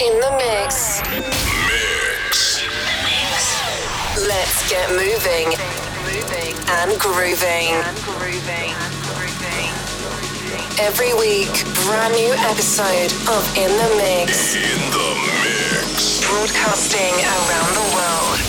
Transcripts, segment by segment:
In the mix. Mix. Let's get moving and grooving. Every week, brand new episode of In the Mix, In the mix. broadcasting around the world.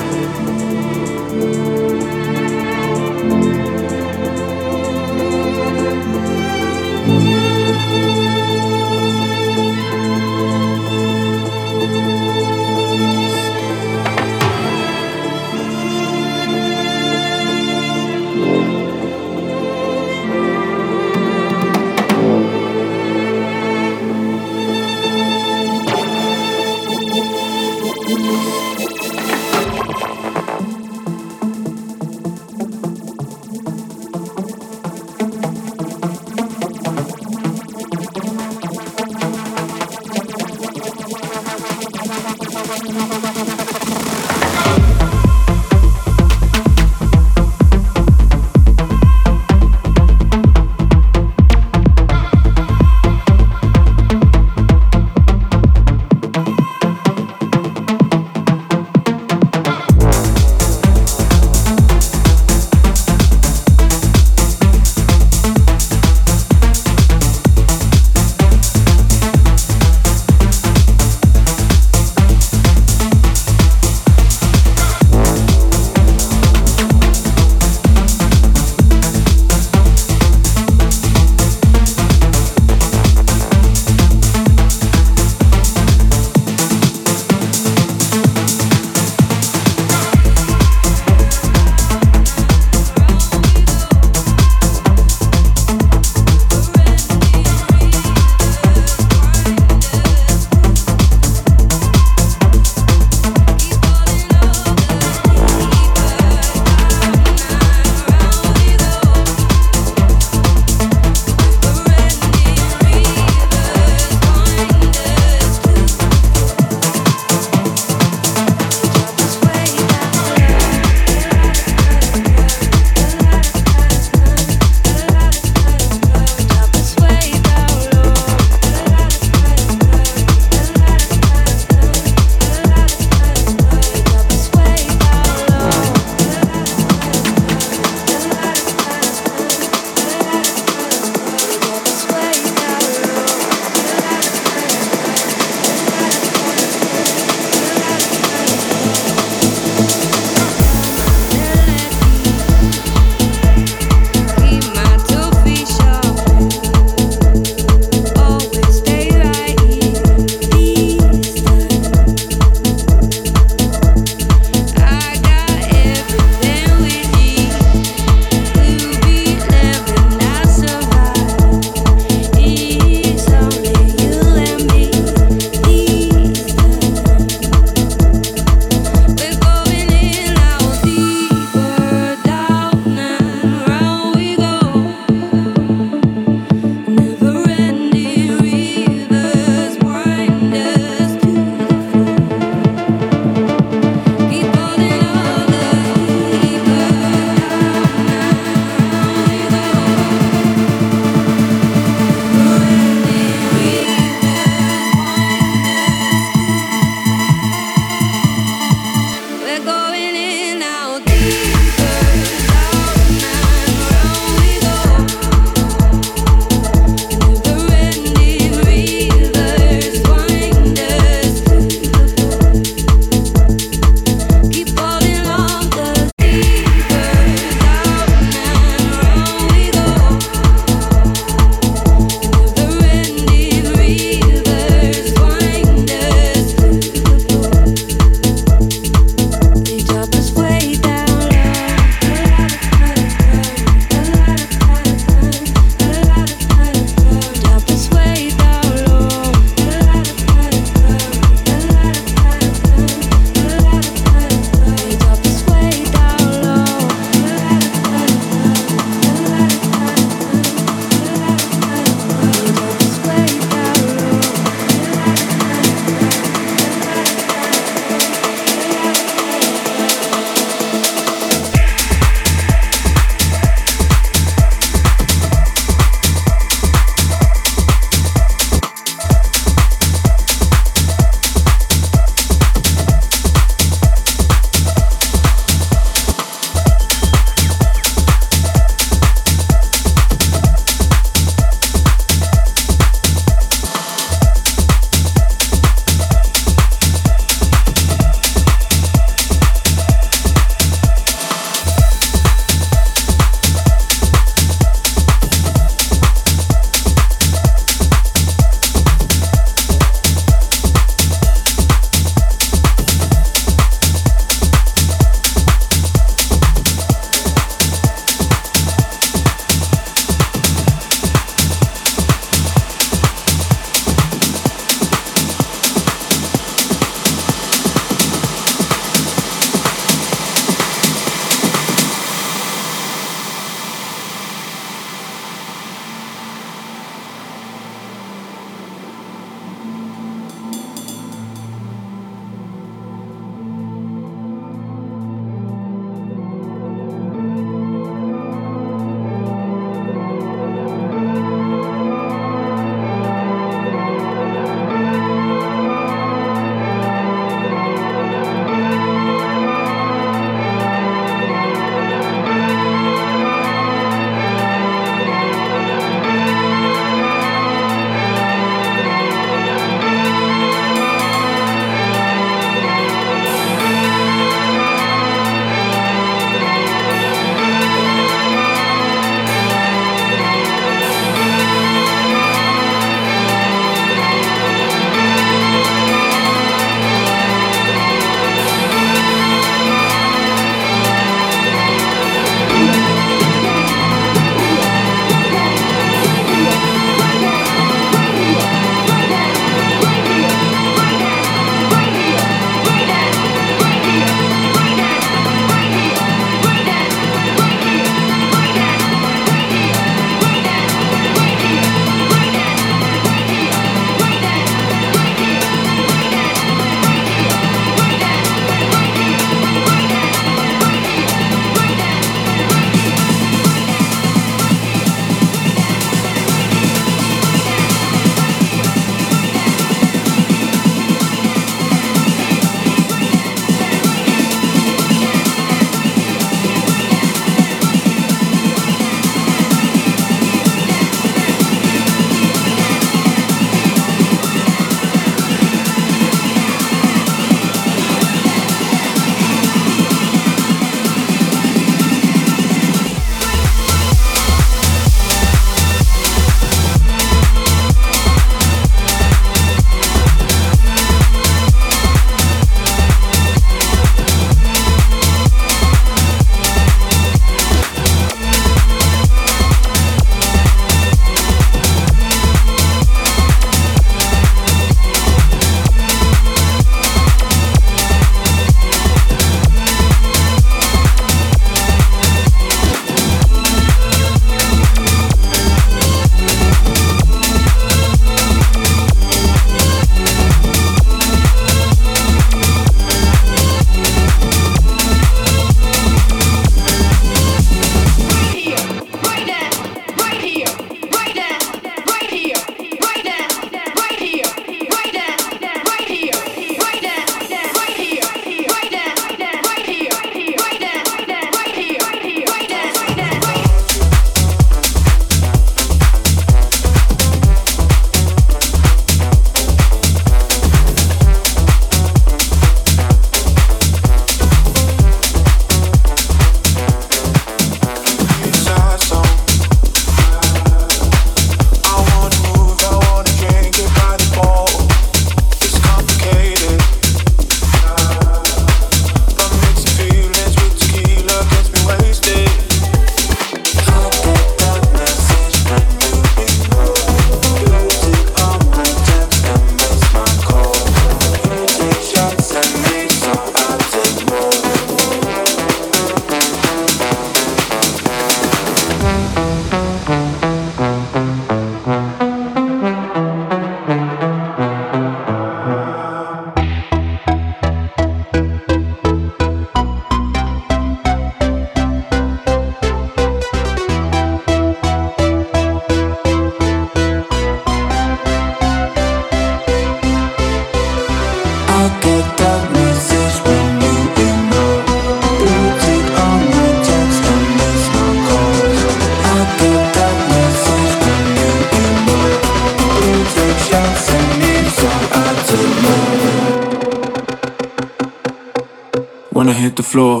the floor.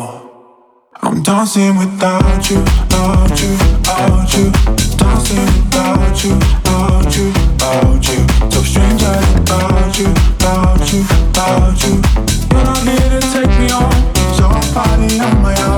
I'm dancing without you, without you, without you. Dancing without you, without you, without you. So stranger without you, without you, without you. You're not here to take me on. It's your body on my own.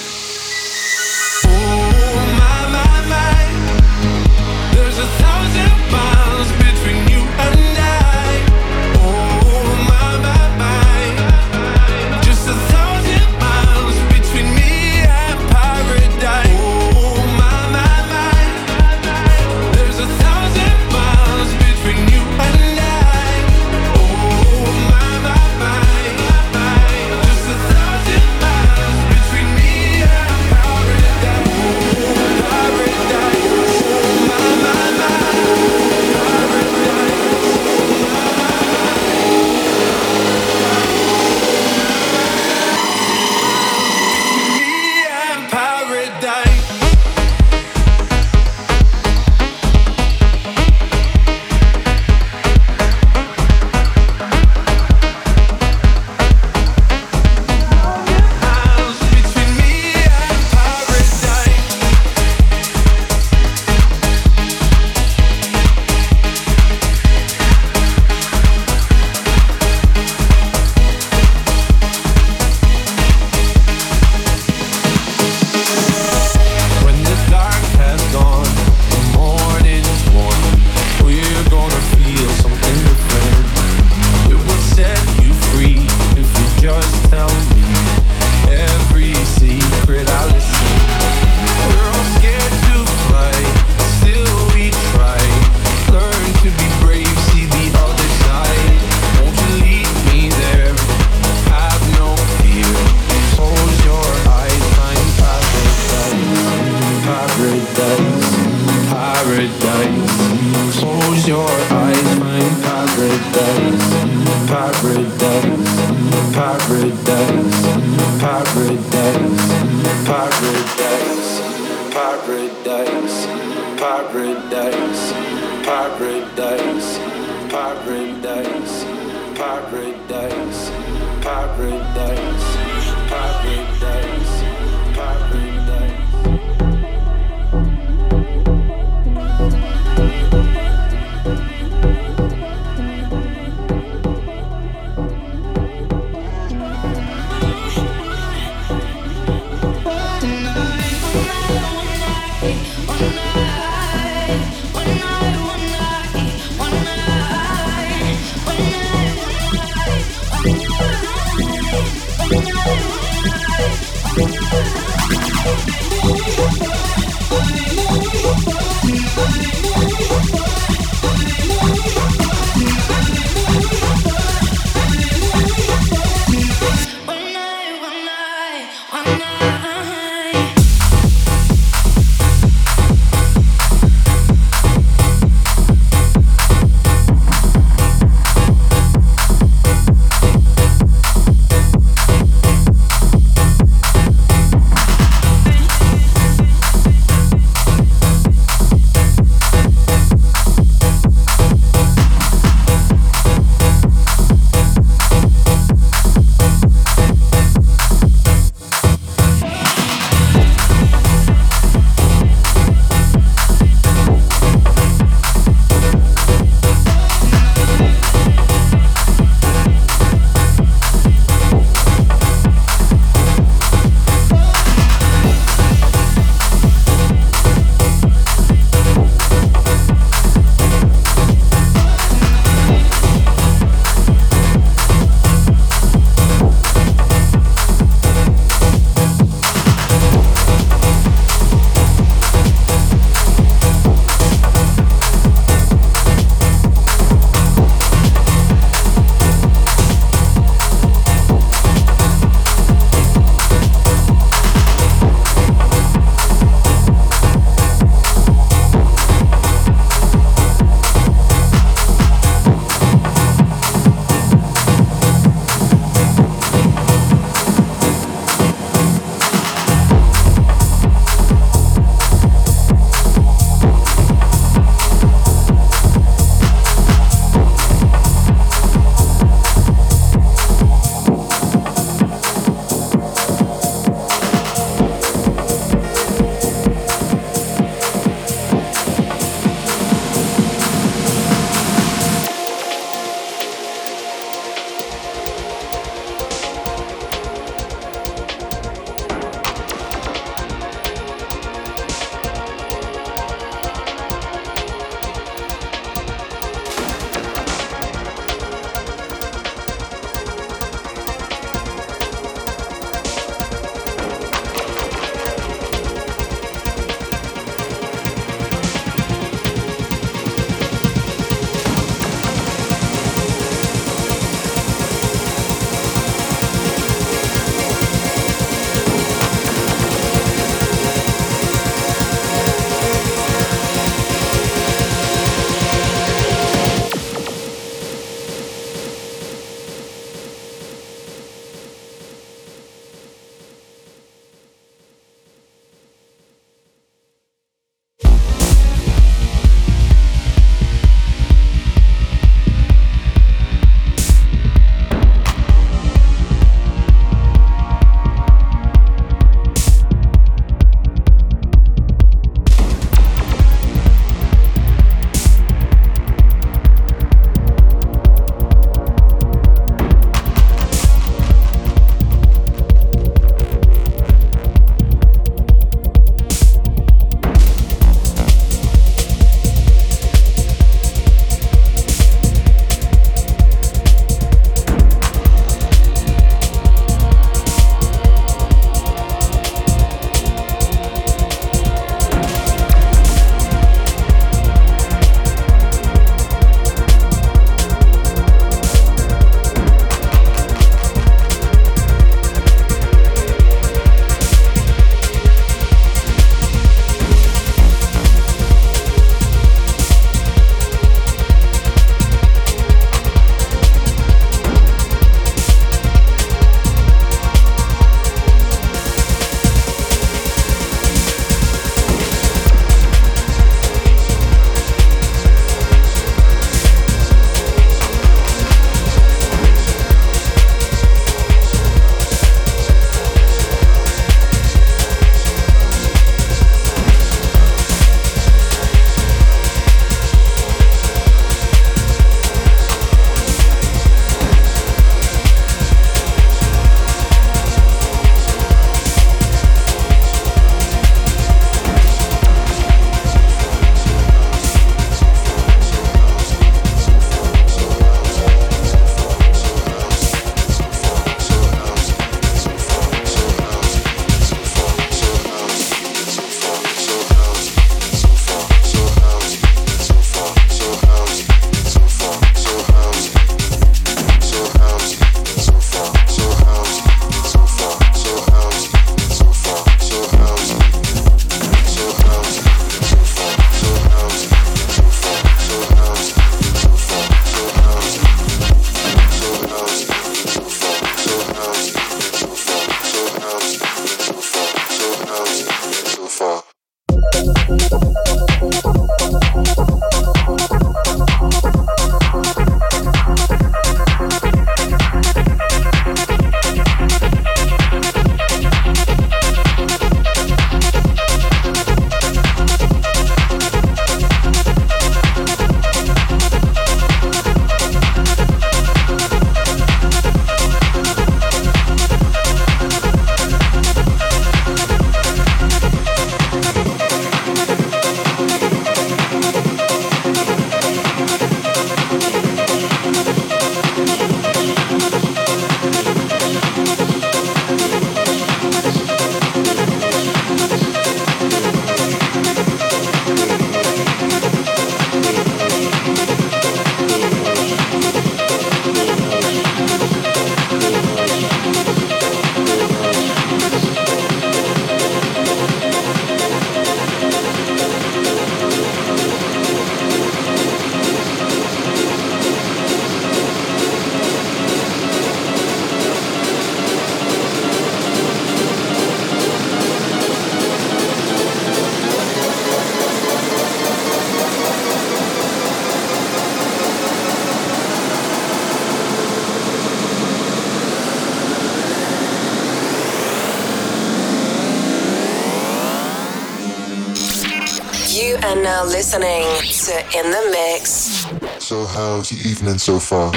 In the Mix. So, how's your evening so far?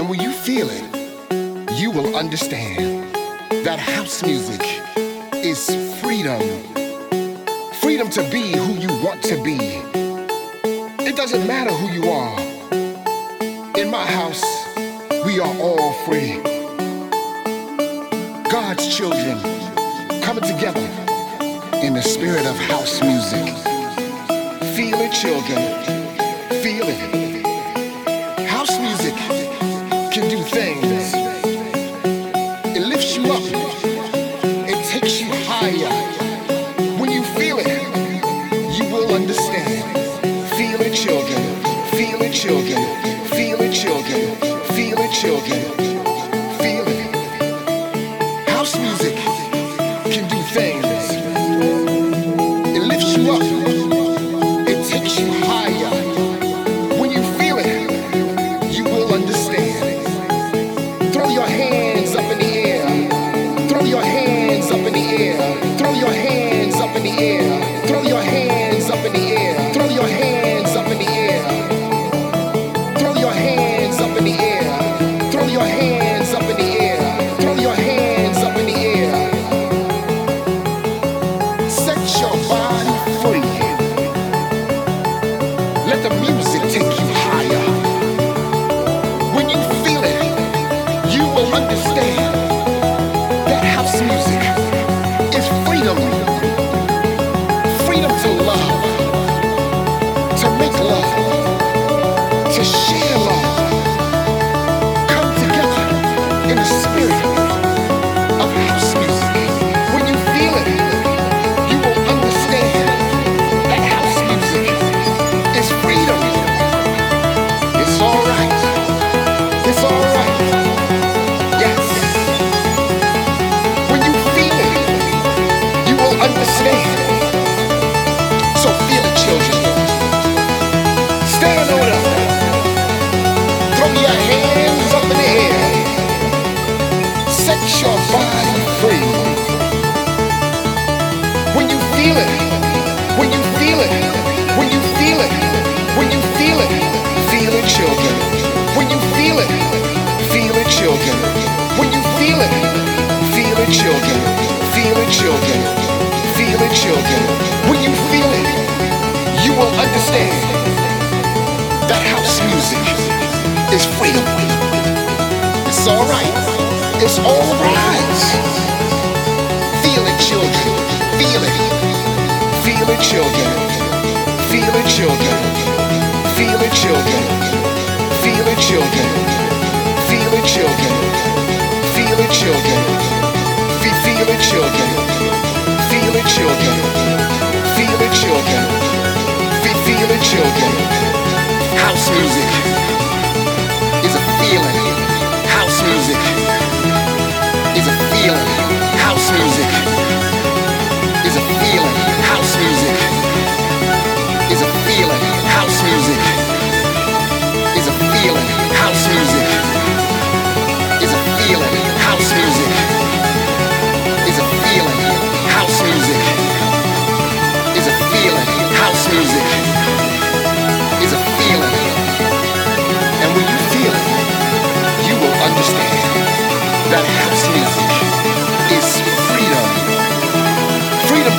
And when you feel it, you will understand that house music is freedom. Freedom to be who you want to be. It doesn't matter who you are. In my house, we are all free. God's children coming together in the spirit of house music. Feel it, children. Feel it. children. it, children. Feel children. Feel children. Feel it, children. Feel it, children. Feel it, children. Feel it, children. Feel it, children. Feel it, children. Feel it, children. House music.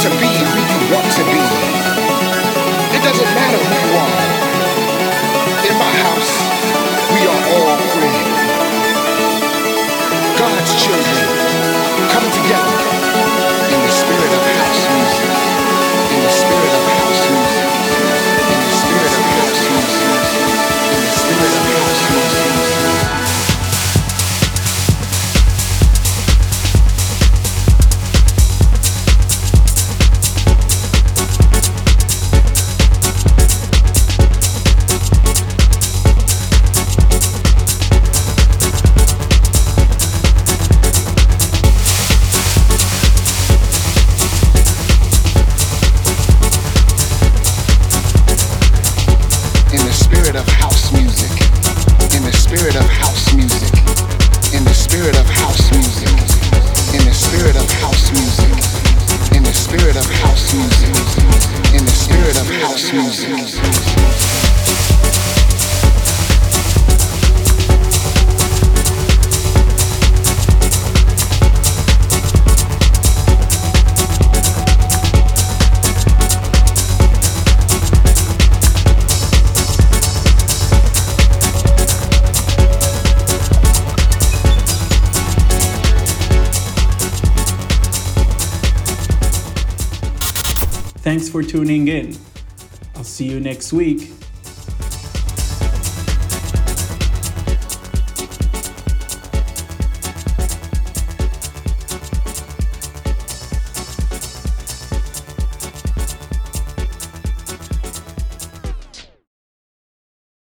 to be tuning in. I'll see you next week.